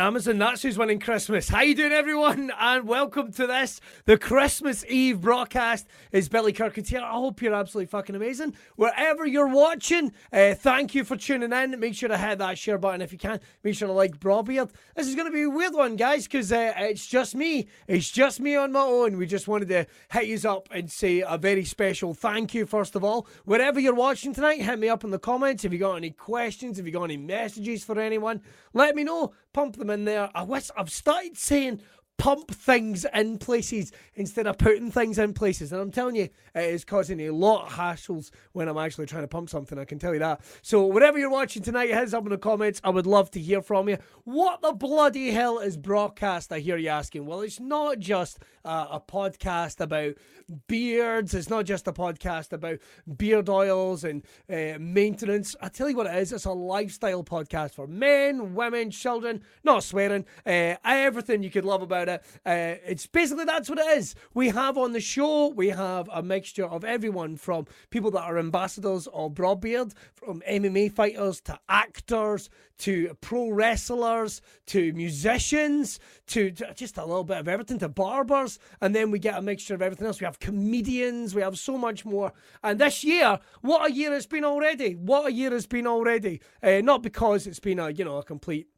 Amazon, that's who's winning Christmas. How you doing, everyone? And welcome to this, the Christmas Eve broadcast. Is Billy Kirkwood here. I hope you're absolutely fucking amazing. Wherever you're watching, uh, thank you for tuning in. Make sure to hit that share button if you can. Make sure to like Braw Beard. This is going to be a weird one, guys, because uh, it's just me. It's just me on my own. We just wanted to hit you up and say a very special thank you, first of all. Wherever you're watching tonight, hit me up in the comments. If you got any questions, if you got any messages for anyone, let me know pump them in there. I wish I've started saying pump things in places instead of putting things in places. And I'm telling you, it is causing a lot of hassles when I'm actually trying to pump something. I can tell you that. So, whatever you're watching tonight, hit up in the comments. I would love to hear from you. What the bloody hell is Braw Cast? I hear you asking. Well, it's not just uh, a podcast about beards. It's not just a podcast about beard oils and uh, maintenance. I tell you what it is. It's a lifestyle podcast for men, women, children. Not swearing. Uh, everything you could love about Uh, it's basically that's what it is. We have on the show, we have a mixture of everyone from people that are ambassadors of Braw Beard, from MMA fighters to actors to pro wrestlers to musicians to, to just a little bit of everything to barbers. And then we get a mixture of everything else. We have comedians, we have so much more. And this year, what a year it's been already. What a year it's been already. Uh, not because it's been a, you know, a complete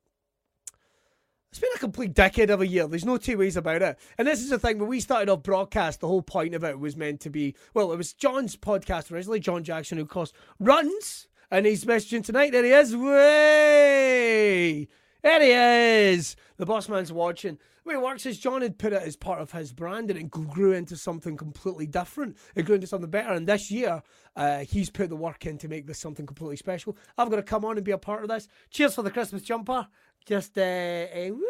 it's been a complete decade of a year. There's no two ways about it. And this is the thing, when we started off Braw Cast, the whole point of it was meant to be well, it was John's podcast originally, John Jackson, who, course, runs. And he's messaging tonight. There he is. Way! There he is. The boss man's watching. The way it works is John had put it as part of his brand and it grew into something completely different. It grew into something better. And this year, uh, he's put the work in to make this something completely special. I've got to come on and be a part of this. Cheers for the Christmas jumper. Just uh, woo,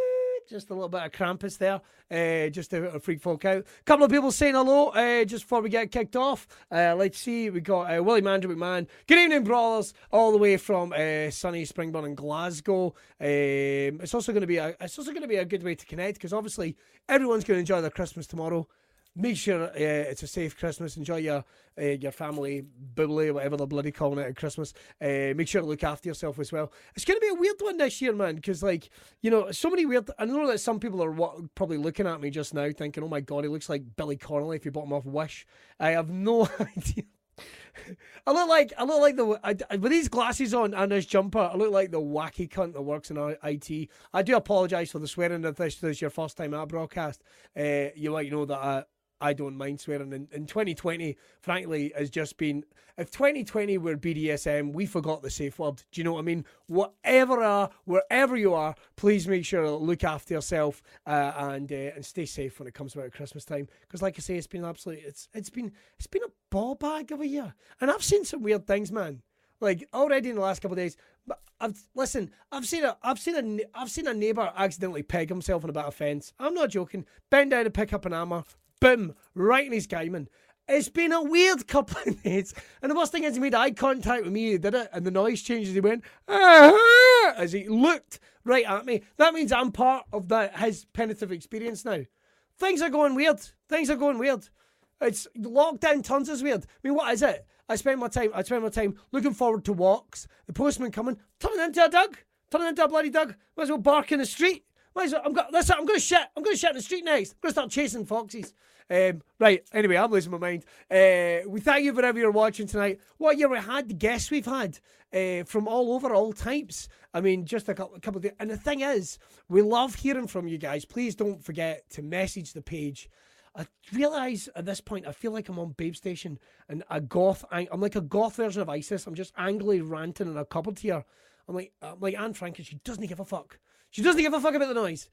just a little bit of Krampus there, uh, just to, freak folk out. A couple of people saying hello uh, just before we get kicked off. Uh, let's see, we got uh, William Andrew McMahon. Good evening, brawlers, all the way from sunny Springburn in Glasgow. Um, it's also going to be a, it's also going to be a good way to connect because obviously everyone's going to enjoy their Christmas tomorrow make sure uh, it's a safe Christmas. Enjoy your uh, your family bubbly, whatever they're bloody calling it at Christmas. Uh, make sure to look after yourself as well. It's going to be a weird one this year, man, because like you know, so many weird. I know that some people are what, probably looking at me just now, thinking, "Oh my god, he looks like Billy Connolly if you bought him off Wish." I have no idea. I look like I look like the I, with these glasses on and this jumper. I look like the wacky cunt that works in IT. I do apologise for the swearing if this is your first time at Braw Cast. Uh, you might know that I, I don't mind swearing. And, in 2020, frankly, has just been. If 2020 were BDSM, we forgot the safe word. Do you know what I mean? Whatever are, wherever you are, please make sure to look after yourself uh, and uh, and stay safe when it comes about Christmas time. Because, like I say, it's been absolutely it's it's been it's been a ball bag of a year, and I've seen some weird things, man. Like already in the last couple of days, but I've listen. I've seen a I've seen a I've seen a neighbour accidentally peg himself on a bit of fence. I'm not joking. Bend down to pick up an hammer, boom, right in his gaming. It's been a weird couple of days. And the worst thing is, he made eye contact with me. He did it, and the noise changed. He went, ah, as he looked right at me. That means I'm part of that his penetrative experience now. Things are going weird. Things are going weird. It's lockdown tons is weird. I mean, what is it? I spend my time. I spend my time looking forward to walks. The postman coming, turning into a dog, turning into a bloody dog. Might as well bark in the street. As well. I'm got. Listen, I'm going to shit. I'm going to shit in the street next. I'm going to start chasing foxes. Um, right, anyway, I'm losing my mind. Uh, we thank you for whatever you're watching tonight. What year we had, the guests we've had uh, from all over, all types. I mean, just a couple, a couple of. And the thing is, we love hearing from you guys. Please don't forget to message the page. I realise at this point, I feel like I'm on Babe Station and a goth. I'm like a goth version of ISIS. I'm just angrily ranting in a cupboard here. I'm like, I'm like Anne Frank, and she doesn't give a fuck. She doesn't give a fuck about the noise.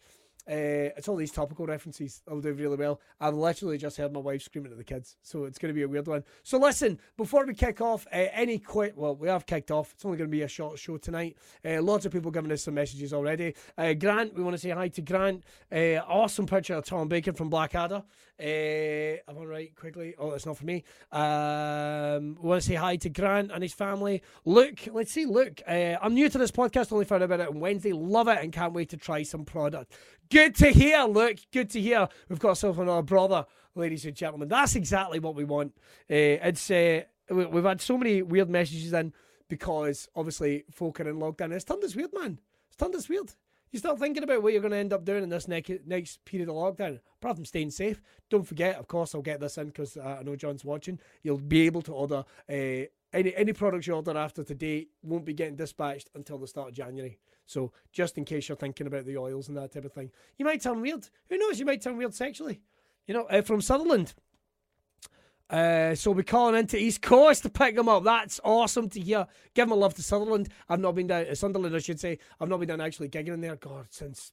Uh, it's all these topical references. I'll do really well. I've literally just heard my wife screaming at the kids, so it's going to be a weird one. So listen, before we kick off, uh, any quick? Well, we have kicked off. It's only going to be a short show tonight. Uh, lots of people giving us some messages already. Uh, Grant, we want to say hi to Grant. Uh, awesome picture of Tom Baker from Blackadder. Uh, I'm on right quickly. Oh, it's not for me. Um, we want to say hi to Grant and his family. Luke, let's see, Luke. I'm new to this podcast. Only found out about it on Wednesday. Love it and can't wait to try some product. Good to hear, Luke. Good to hear. We've got ourselves another brother, ladies and gentlemen. That's exactly what we want. Uh, it's uh, we've had so many weird messages in because obviously folk are in lockdown. It's turned us weird, man. It's turned us weird. You start thinking about what you're going to end up doing in this next next period of lockdown. Apart from staying safe, don't forget. Of course, I'll get this in because uh, I know John's watching. You'll be able to order uh, any any products you order after today won't be getting dispatched until the start of January. So just in case you're thinking about the oils and that type of thing, you might turn weird. Who knows? You might turn weird sexually. You know, uh, from Sutherland. Uh, so we're calling into East Coast to pick them up. That's awesome to hear. Give my love to Sutherland. I've not been down uh, Sunderland, I should say. I've not been down actually gigging in there. God, since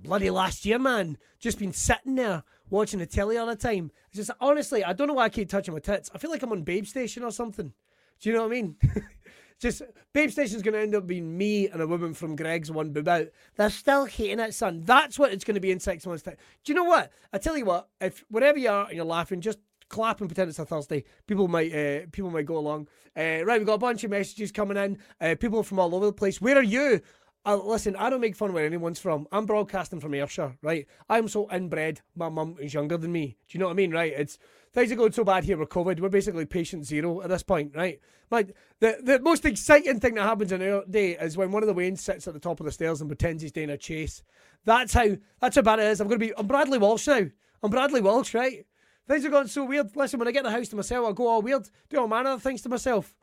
bloody last year, man. Just been sitting there watching the telly all the time. It's just honestly, I don't know why I keep touching my tits. I feel like I'm on Babe Station or something. Do you know what I mean? just Babe Station's going to end up being me and a woman from Greggs one boob out. They're still hating it, son. That's what it's going to be in six months' time. Do you know what? I tell you what. If wherever you are and you're laughing, just clap and pretend it's a Thursday. People might uh, people might go along. Uh, right, we've got a bunch of messages coming in. Uh, people from all over the place. Where are you? Listen, I don't make fun where anyone's from. I'm broadcasting from Ayrshire, right? I'm so inbred. My mum is younger than me. Do you know what I mean, right? It's things are going so bad here with COVID. We're basically patient zero at this point, right? Like the the most exciting thing that happens in our day is when one of the Waynes sits at the top of the stairs and pretends he's doing a chase. That's how that's how bad it is. I'm gonna be I'm Bradley Walsh now. I'm Bradley Walsh, right? Things are going so weird. Listen, when I get the house to myself, I'll go all weird, do all manner of things to myself.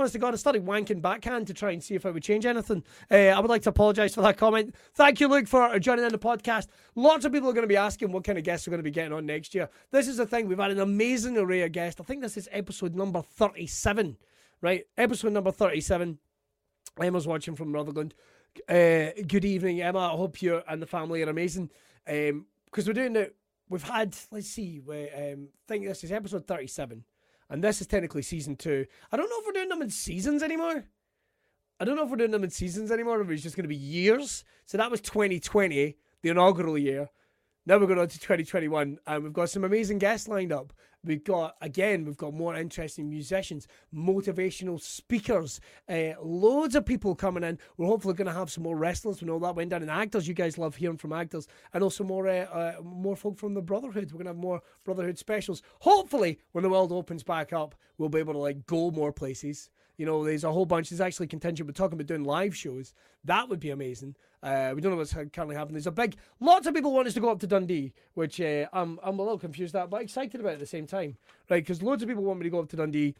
Honest to God, I started wanking backhand to try and see if I would change anything. Uh, I would like to apologise for that comment. Thank you, Luke, for joining in the podcast. Lots of people are going to be asking what kind of guests we're going to be getting on next year. This is the thing. We've had an amazing array of guests. I think this is episode number 37, right? Episode number 37. Emma's watching from Rutherglen. Uh, good evening, Emma. I hope you and the family are amazing. Because um, we're doing it we've had let's see we um think this is episode 37 and this is technically season two. I don't know if we're doing them in seasons anymore. I don't know if we're doing them in seasons anymore if it's just going to be years. So that was 2020 the inaugural year now we're going on to 2021 and we've got some amazing guests lined up We've got, again, we've got more interesting musicians, motivational speakers, uh, loads of people coming in. We're hopefully going to have some more wrestlers. We know that went down in actors. You guys love hearing from actors. And also more, uh, uh, more folk from the Brawtherhood. We're going to have more Brawtherhood specials. Hopefully, when the world opens back up, we'll be able to like go more places. You know, there's a whole bunch. There's actually contention. We're talking about doing live shows. That would be amazing. Uh, we don't know what's currently happening. There's a big, lots of people want us to go up to Dundee, which uh, I'm I'm a little confused at, but excited about at the same time, right? Because loads of people want me to go up to Dundee.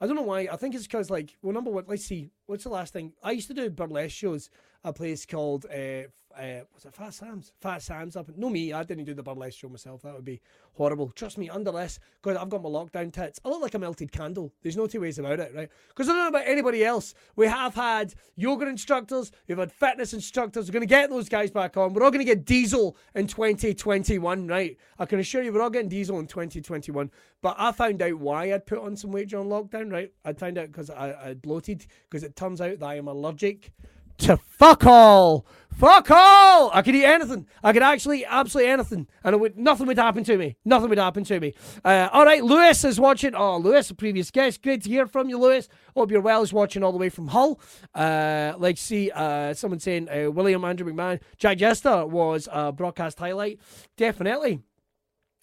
I don't know why. I think it's because like, well, number one, let's see, what's the last thing? I used to do burlesque shows a place called uh, uh, was it Fat Sam's? Fat Sam's up. No, me. I didn't do the burlesque show myself. That would be horrible. Trust me, under this, because I've got my lockdown tits. I look like a melted candle. There's no two ways about it, right? Because I don't know about anybody else. We have had yoga instructors. We've had fitness instructors. We're going to get those guys back on. We're all going to get diesel in 2021, right? I can assure you, we're all getting diesel in 2021. But I found out why I'd put on some weight during lockdown, right? I'd find out because I, I bloated. Because it turns out that I am allergic to fuck all. Fuck all! I could eat anything. I could actually absolutely anything, and it would nothing would happen to me. Nothing would happen to me. Uh, all right, Lewis is watching. Oh, Lewis, a previous guest. Great to hear from you, Lewis. Hope you're well. Is watching all the way from Hull. Uh, like, see, uh, someone saying uh, William Andrew McMahon, Jack Jester was a Braw Cast highlight. Definitely.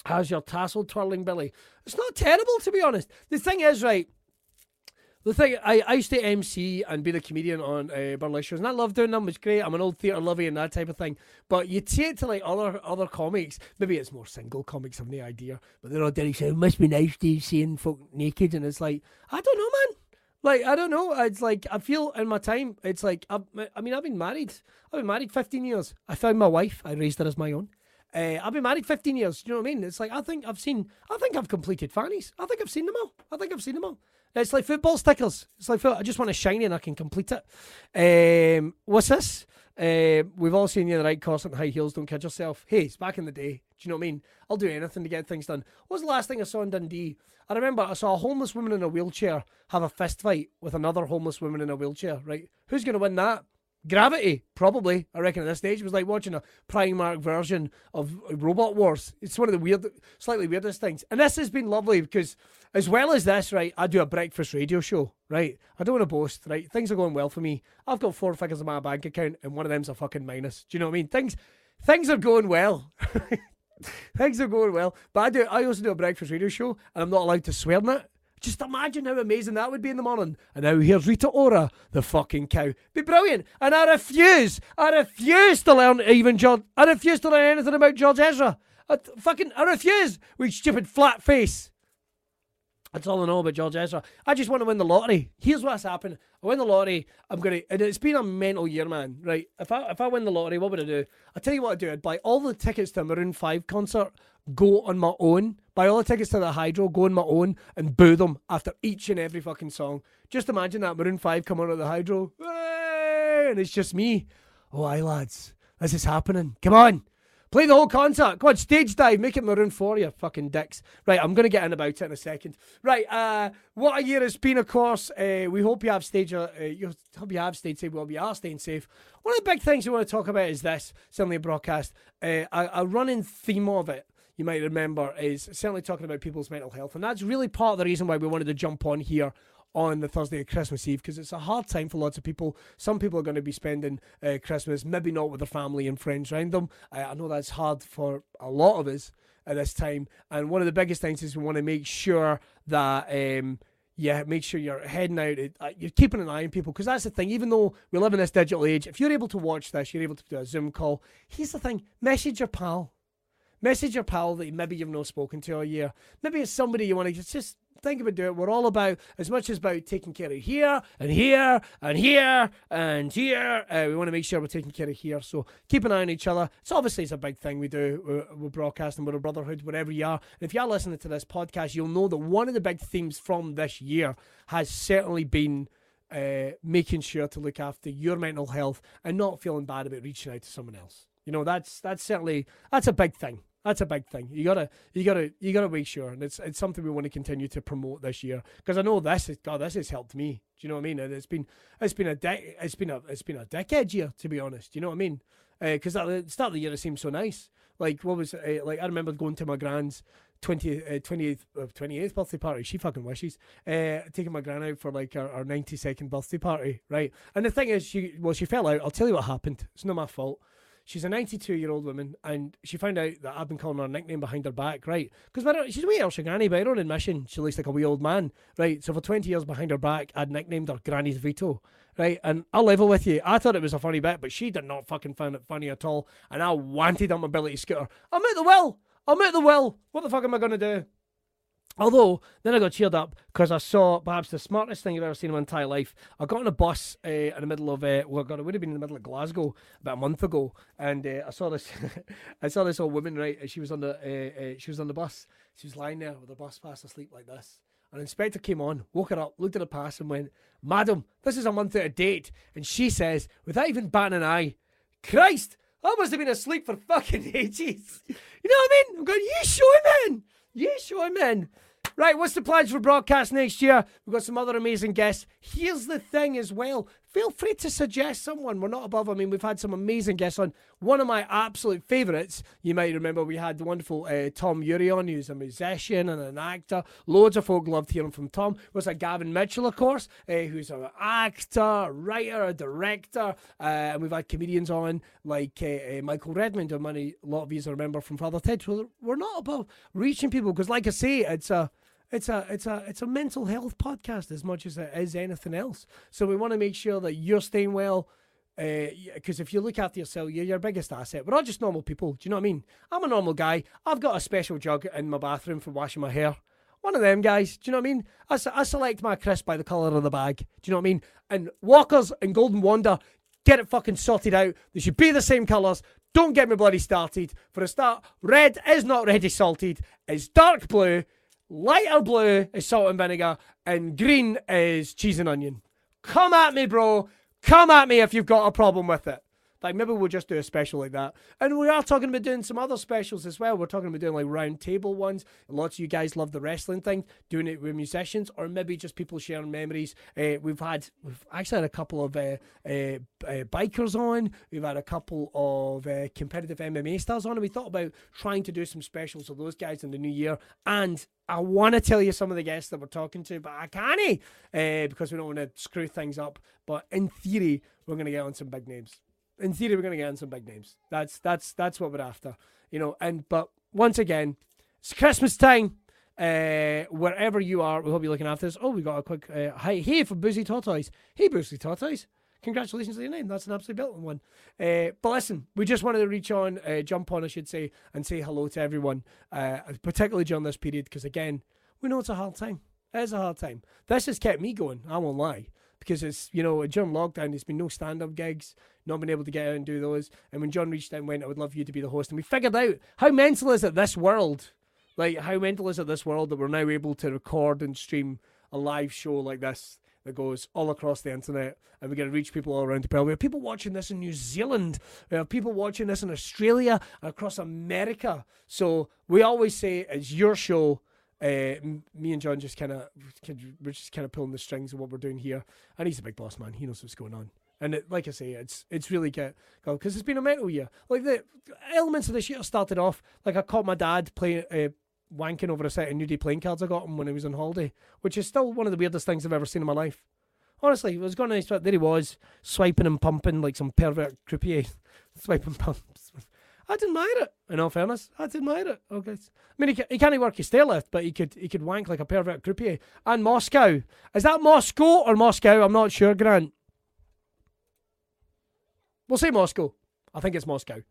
How's your tassel twirling, Billy? It's not terrible, to be honest. The thing is, right the thing I, I used to MC and be the comedian on uh, burlesque shows, and I love doing them. It's great. I'm an old theatre lovey and that type of thing. But you take it to like other other comics. Maybe it's more single comics. I've no idea. But they're all Derek saying, "It must be nice to seeing folk naked," and it's like I don't know, man. Like I don't know. It's like I feel in my time. It's like i I mean I've been married. I've been married 15 years. I found my wife. I raised her as my own. Uh, I've been married 15 years. You know what I mean? It's like I think I've seen. I think I've completed fannies. I think I've seen them all. I think I've seen them all. It's like football stickers. It's like I just want to shiny and I can complete it. Um, what's this? Uh, we've all seen you in the right corset and high heels. Don't kid yourself. Hey, it's back in the day. Do you know what I mean? I'll do anything to get things done. What was the last thing I saw in Dundee? I remember I saw a homeless woman in a wheelchair have a fist fight with another homeless woman in a wheelchair. Right? Who's going to win that? Gravity, probably. I reckon at this stage it was like watching a Primark version of Robot Wars. It's one of the weird, slightly weirdest things. And this has been lovely because, as well as this, right, I do a breakfast radio show, right? I don't want to boast, right? Things are going well for me. I've got four figures in my bank account, and one of them's a fucking minus. Do you know what I mean? Things, things are going well. things are going well. But I do. I also do a breakfast radio show, and I'm not allowed to swear in it. Just imagine how amazing that would be in the morning. And now here's Rita Ora, the fucking cow. Be brilliant. And I refuse, I refuse to learn even George, I refuse to learn anything about George Ezra. I fucking, I refuse with stupid flat face. That's all I know about George Ezra. I just want to win the lottery. Here's what's happened. I win the lottery. I'm gonna, and it's been a mental year, man. Right? If I if I win the lottery, what would I do? I tell you what I'd do. I'd buy all the tickets to a Maroon Five concert, go on my own. Buy all the tickets to the Hydro, go on my own, and boo them after each and every fucking song. Just imagine that Maroon Five come on at the Hydro, and it's just me. Oh, aye, lads, this is happening. Come on. Play the whole concert. Come on, stage dive. Make it Maroon 4, you fucking dicks. Right, I'm going to get in about it in a second. Right, uh, what a year it's been, of course. Uh, we hope you have stage, uh, you hope you have stayed safe. Well, we are staying safe. One of the big things we want to talk about is this, certainly a Braw Cast. Uh, a, a running theme of it you might remember is certainly talking about people's mental health. And that's really part of the reason why we wanted to jump on here on the Thursday of Christmas Eve because it's a hard time for lots of people. Some people are going to be spending uh, Christmas, maybe not with their family and friends around them. I, I know that's hard for a lot of us at this time. And one of the biggest things is we want to make sure that. Um, yeah, make sure you're heading out. Uh, you're keeping an eye on people because that's the thing. Even though we live in this digital age, if you're able to watch this, you're able to do a Zoom call. Here's the thing: message your pal, message your pal that maybe you've not spoken to a year. Maybe it's somebody you want to just think about doing it. We're all about as much as about taking care of here and here and here and here. Uh, we want to make sure we're taking care of here. So keep an eye on each other. It's obviously it's a big thing we do. We're, we're broadcasting. We're a brotherhood wherever you are. And if you are listening to this podcast, you'll know that one of the big themes from this year has certainly been. Uh, making sure to look after your mental health and not feeling bad about reaching out to someone else. You know, that's that's certainly that's a big thing. That's a big thing. You gotta, you gotta, you gotta make sure, and it's it's something we want to continue to promote this year because I know this is God. This has helped me. Do you know what I mean? And it's been, it's been a de- it's been a, it's been a decade year to be honest. Do you know what I mean? Because uh, at the start of the year it seemed so nice. Like what was uh, like I remember going to my grand's 20, uh, 28th, uh, 28th birthday party. She fucking wishes. Uh, taking my gran out for like our, our 92nd birthday party, right? And the thing is, she well, she fell out. I'll tell you what happened. It's not my fault. She's a 92 year old woman, and she found out that I've been calling her a nickname behind her back, right? Because she's a wee Elsa Granny, by her own admission, she looks like a wee old man, right? So for 20 years behind her back, I'd nicknamed her Granny's Veto, right? And I'll level with you, I thought it was a funny bit, but she did not fucking find it funny at all, and I wanted a mobility scooter. I'm at the will! I'm at the will! What the fuck am I going to do? Although, then I got cheered up because I saw perhaps the smartest thing I've ever seen in my entire life. I got on a bus uh, in the middle of, uh, well, God, it would have been in the middle of Glasgow about a month ago, and uh, I saw this, I saw this old woman, right? She was on the, she was on the bus. She was lying there with the bus pass asleep like this. An inspector came on, woke her up, looked at the pass, and went, "Madam, this is a month out of date." And she says, without even batting an eye, "Christ, I must have been asleep for fucking ages." You know what I mean? I'm going, "You show him in." You show him in. Right, what's the plans for Braw Cast next year? We've got some other amazing guests. Here's the thing as well. Feel free to suggest someone. We're not above. I mean, we've had some amazing guests on. One of my absolute favourites, you might remember, we had the wonderful uh, Tom Urie on, who's a musician and an actor. Loads of folk loved hearing from Tom. Was a Gavin Mitchell, of course, uh, who's an actor, writer, a director. Uh, and we've had comedians on like uh, uh, Michael Redmond, and many, a lot of you remember from Father Ted. So we're not above reaching people because, like I say, it's a it's a it's a it's a mental health podcast as much as it is anything else. So we want to make sure that you're staying well. Because uh, if you look after yourself, you're your biggest asset. We're all just normal people. Do you know what I mean? I'm a normal guy. I've got a special jug in my bathroom for washing my hair. One of them guys. Do you know what I mean? I, I select my crisp by the colour of the bag. Do you know what I mean? And Walkers and Golden Wonder, get it fucking sorted out. They should be the same colours. Don't get me bloody started. For a start, red is not ready salted. It's dark blue. Lighter blue is salt and vinegar, and green is cheese and onion. Come at me, bro. Come at me if you've got a problem with it. Like maybe we'll just do a special like that. And we are talking about doing some other specials as well. We're talking about doing like round table ones. Lots of you guys love the wrestling thing, doing it with musicians, or maybe just people sharing memories. Uh, we've had we've actually had a couple of uh, uh, bikers on. We've had a couple of competitive MMA stars on, and we thought about trying to do some specials of those guys in the new year. And I want to tell you some of the guests that we're talking to, but I can't uh, because we don't want to screw things up. But in theory, we're going to get on some big names in theory, we're going to get in some big names. That's that's that's what we're after, you know. And but once again, it's Christmas time. Uh, wherever you are, we hope you're looking after this. Oh, we got a quick uh, hi, hey for Boozy Tortoise. Hey, Boozy Tortoise. Congratulations on your name. That's an absolutely built one. Uh, but listen, we just wanted to reach on, uh, jump on, I should say, and say hello to everyone, uh, particularly during this period, because again, we know it's a hard time. It is a hard time. This has kept me going. I won't lie because it's you know during lockdown there's been no stand-up gigs not been able to get out and do those and when john reached out and went i would love you to be the host and we figured out how mental is it this world like how mental is it this world that we're now able to record and stream a live show like this that goes all across the internet and we get to reach people all around the world. We have people watching this in New Zealand. We have people watching this in Australia across America. So we always say it's your show uh, me and John just kind of we're just kind of pulling the strings of what we're doing here, and he's a big boss man. He knows what's going on, and it, like I say, it's it's really good because it's been a mental year. Like the elements of this year started off like I caught my dad playing. Uh, wanking over a set of nudie playing cards I got him when he was on holiday, which is still one of the weirdest things I've ever seen in my life. Honestly, it was going nice, but there he was, swiping and pumping like some pervert croupier, swiping pumps I'd admire it. In all fairness, I'd admire it. Okay, I mean, he, he can't even work his stairlift, but he could he could wank like a pervert croupier. And Moscow is that Moscow or Moscow? I'm not sure, Grant. We'll say Moscow. I think it's Moscow.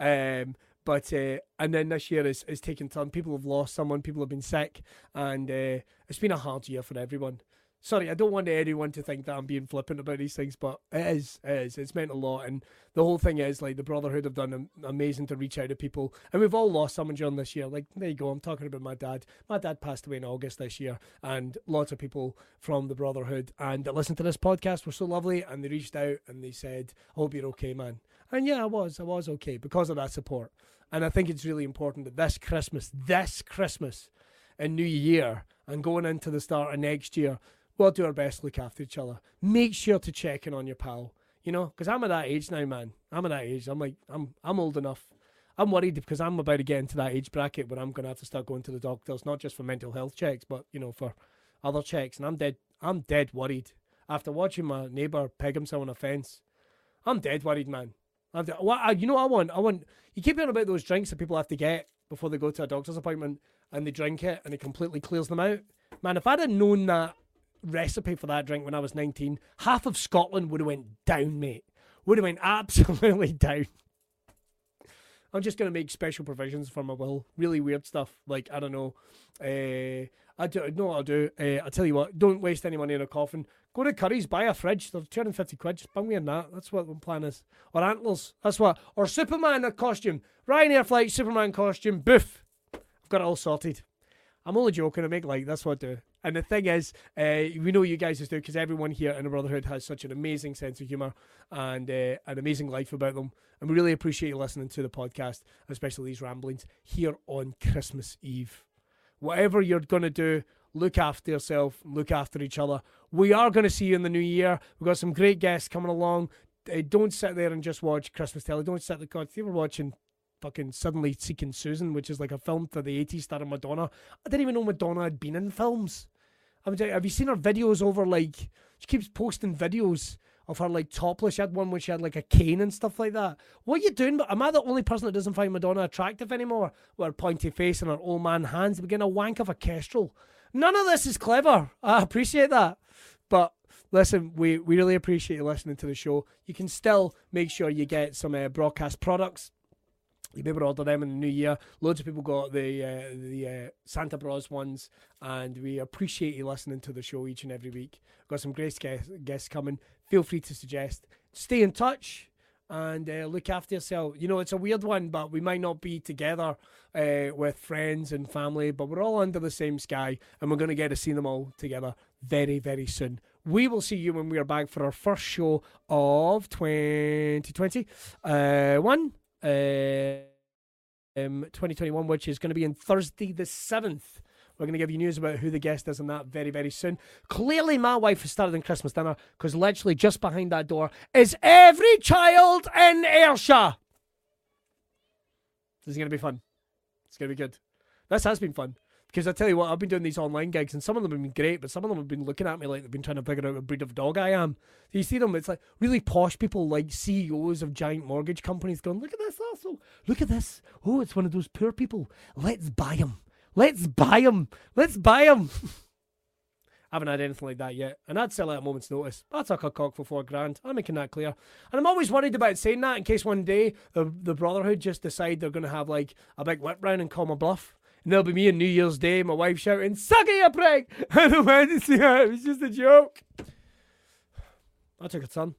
Um, but uh, and then this year is is taking turn. People have lost someone. People have been sick, and uh, it's been a hard year for everyone sorry, I don't want anyone to think that I'm being flippant about these things, but it is, it is. It's meant a lot. And the whole thing is, like, the Brawtherhood have done amazing to reach out to people. And we've all lost someone during this year. Like, there you go. I'm talking about my dad. My dad passed away in August this year. And lots of people from the Brawtherhood and that listened to this podcast were so lovely. And they reached out and they said, I hope you're okay, man. And yeah, I was. I was okay because of that support. And I think it's really important that this Christmas, this Christmas and New Year, and going into the start of next year, we'll do our best to look after each other. Make sure to check in on your pal. You know, because I'm at that age now, man. I'm at that age. I'm like, I'm, I'm old enough. I'm worried because I'm about to get into that age bracket where I'm going to have to start going to the doctors, not just for mental health checks, but you know, for other checks. And I'm dead. I'm dead worried after watching my neighbour peg himself on a fence. I'm dead worried, man. I'm de- what, you know what I want? I want. You keep hearing about those drinks that people have to get before they go to a doctor's appointment, and they drink it, and it completely clears them out. Man, if I'd have known that recipe for that drink when I was 19, half of Scotland would have went down, mate. Would have went absolutely down. I'm just gonna make special provisions for my will. Really weird stuff. Like I don't know. Uh, I do know what I'll do. Uh, I'll tell you what. Don't waste any money on a coffin. Go to Currys, buy a fridge. They're 250 quid. Just bung me in that. That's what the plan is. Or antlers. That's what. Or Superman a costume. Ryanair flight Superman costume. Boof. I've got it all sorted. I'm only joking. I make like that's what I do. And the thing is, uh, we know you guys do because everyone here in the Brawtherhood has such an amazing sense of humour and uh, an amazing life about them. And we really appreciate you listening to the podcast, especially these ramblings here on Christmas Eve. Whatever you're going to do, look after yourself, look after each other. We are going to see you in the new year. We've got some great guests coming along. Uh, don't sit there and just watch Christmas telly. Don't sit. God, if you were watching fucking suddenly seeking Susan, which is like a film for the 80s starring Madonna. I didn't even know Madonna had been in films. I mean, have you seen her videos over like she keeps posting videos of her like topless? She had one where she had like a cane and stuff like that. What are you doing? But am I the only person that doesn't find Madonna attractive anymore? With her pointy face and her old man hands, begin a wank of a kestrel. None of this is clever. I appreciate that. But listen, we, we really appreciate you listening to the show. You can still make sure you get some uh, broadcast products you maybe order them in the new year. Loads of people got the uh, the uh, Santa Bros ones, and we appreciate you listening to the show each and every week. Got some great guests, guests coming. Feel free to suggest. Stay in touch and uh, look after yourself. You know, it's a weird one, but we might not be together uh, with friends and family, but we're all under the same sky, and we're going to get to see them all together very, very soon. We will see you when we are back for our first show of 2020. Uh, one um, 2021, which is going to be on Thursday the 7th. We're going to give you news about who the guest is on that very, very soon. Clearly, my wife has started on Christmas dinner because literally just behind that door is every child in Ayrshire. This is going to be fun. It's going to be good. This has been fun. Because I tell you what, I've been doing these online gigs, and some of them have been great, but some of them have been looking at me like they've been trying to figure out what breed of dog I am. You see them? It's like really posh people, like CEOs of giant mortgage companies, going, "Look at this, also! Look at this! Oh, it's one of those poor people. Let's buy him. Let's buy them. Let's buy them. I haven't had anything like that yet, and I'd sell it at a moment's notice. I took a cock for four grand. I'm making that clear. And I'm always worried about saying that in case one day the, the Brawtherhood just decide they're going to have like a big whip round and call my bluff. And there'll be me on New Year's Day, my wife shouting, Suck it, you prick! I don't want to see it. It was just a joke. I took a ton.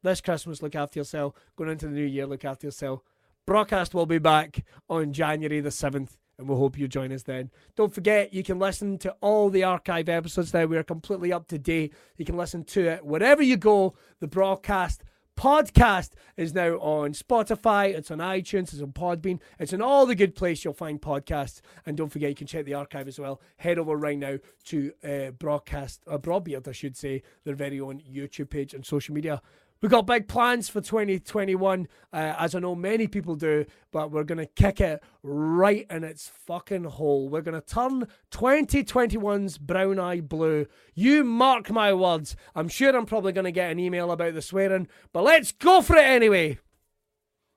This Christmas, look after yourself. Going into the new year, look after yourself. Braw Cast will be back on January the 7th and we'll hope you join us then. Don't forget, you can listen to all the archive episodes now. We're completely up to date. You can listen to it wherever you go. The Braw Cast podcast is now on Spotify, it's on iTunes, it's on Podbean, it's in all the good places you'll find podcasts. And don't forget, you can check the archive as well. Head over right now to uh, Braw Cast, uh, Braw Beard, I should say, their very own YouTube page and social media. We've got big plans for 2021, uh, as I know many people do, but we're going to kick it right in its fucking hole. We're going to turn 2021's brown eye blue. You mark my words. I'm sure I'm probably going to get an email about the swearing, but let's go for it anyway.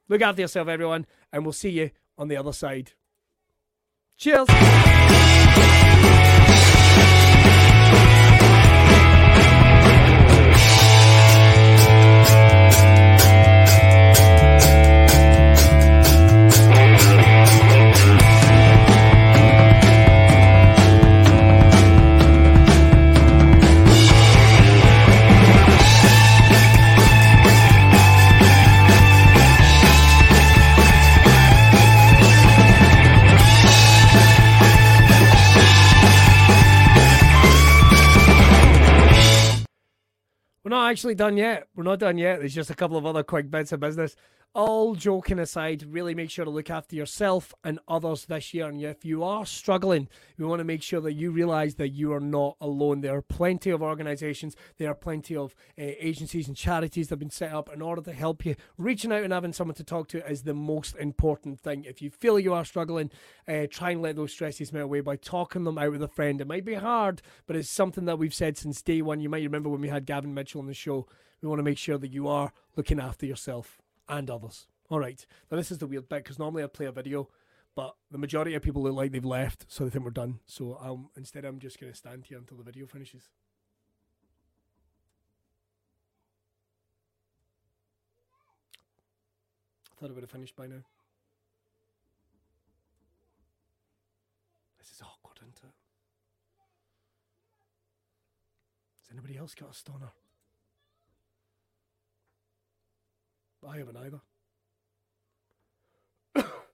Look after yourself, everyone, and we'll see you on the other side. Cheers. Actually done yet. We're not done yet. There's just a couple of other quick bits of business. All joking aside, really make sure to look after yourself and others this year. And if you are struggling, we want to make sure that you realize that you are not alone. There are plenty of organizations, there are plenty of uh, agencies and charities that have been set up in order to help you. Reaching out and having someone to talk to is the most important thing. If you feel you are struggling, uh, try and let those stresses melt away by talking them out with a friend. It might be hard, but it's something that we've said since day one. You might remember when we had Gavin Mitchell on the show. We want to make sure that you are looking after yourself and others. All right. Now, this is the weird bit because normally I play a video, but the majority of people look like they've left, so they think we're done. So instead, I'm just going to stand here until the video finishes. I thought it would have finished by now. This is awkward, isn't it? Has anybody else got a stoner? I haven't either.